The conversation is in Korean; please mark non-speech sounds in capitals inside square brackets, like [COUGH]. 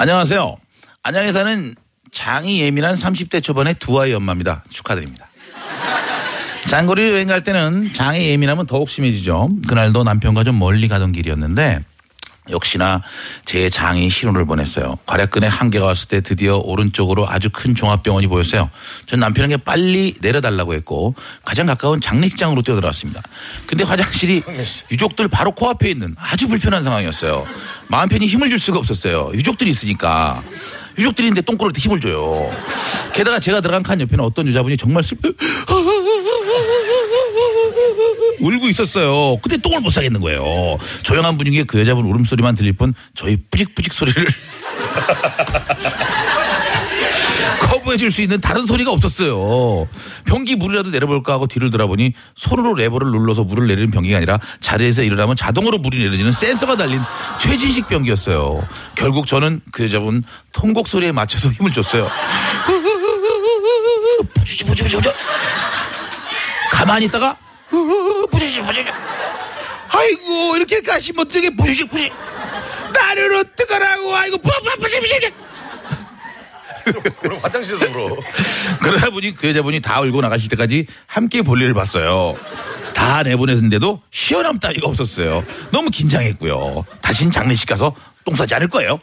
안녕하세요. 안양에 사는 장이 예민한 30대 초반의 두 아이 엄마입니다. 축하드립니다. 장거리 여행 갈 때는 장이 예민하면 더욱 심해지죠. 그날도 남편과 좀 멀리 가던 길이었는데 역시나 제 장이 신호를 보냈어요. 괄약근에 한계가 왔을 때 드디어 오른쪽으로 아주 큰 종합병원이 보였어요. 전 남편에게 빨리 내려달라고 했고 가장 가까운 장례식장으로 뛰어들어갔습니다. 근데 화장실이 유족들 바로 코앞에 있는 아주 불편한 상황이었어요. 마음 편히 힘을 줄 수가 없었어요. 유족들이 있으니까. 유족들인데 똥꼬를 힘을 줘요. 게다가 제가 들어간 칸 옆에는 어떤 여자분이 정말 슬... 울고 있었어요. 근데 똥을 못 사겠는 거예요. 조용한 분위기에 그 여자분 울음소리만 들릴 뿐 저희 뿌직뿌직 소리를 [LAUGHS] 커버해 줄 수 있는 다른 소리가 없었어요. 변기 물이라도 내려볼까 하고 뒤를 돌아보니 손으로 레버를 눌러서 물을 내리는 변기가 아니라 자리에서 일어나면 자동으로 물이 내려지는 센서가 달린 최진식 변기였어요. 결국 저는 그 여자분 통곡 소리에 맞춰서 힘을 줬어요. 가만히 있다가 부주지 부주지 아이고 이렇게 가시면 어떻게 부주지 부주지 나를 어떡하라고 아이고 부부부지 부주지 그럼 화장실에서 울어. [LAUGHS] 그러다 보니 그 여자분이 다 울고 나가실 때까지 함께 볼일을 봤어요. 다 내보냈는데도 시원함 따위가 없었어요. 너무 긴장했고요. 다신 장례식 가서 똥 싸지 않을 거예요.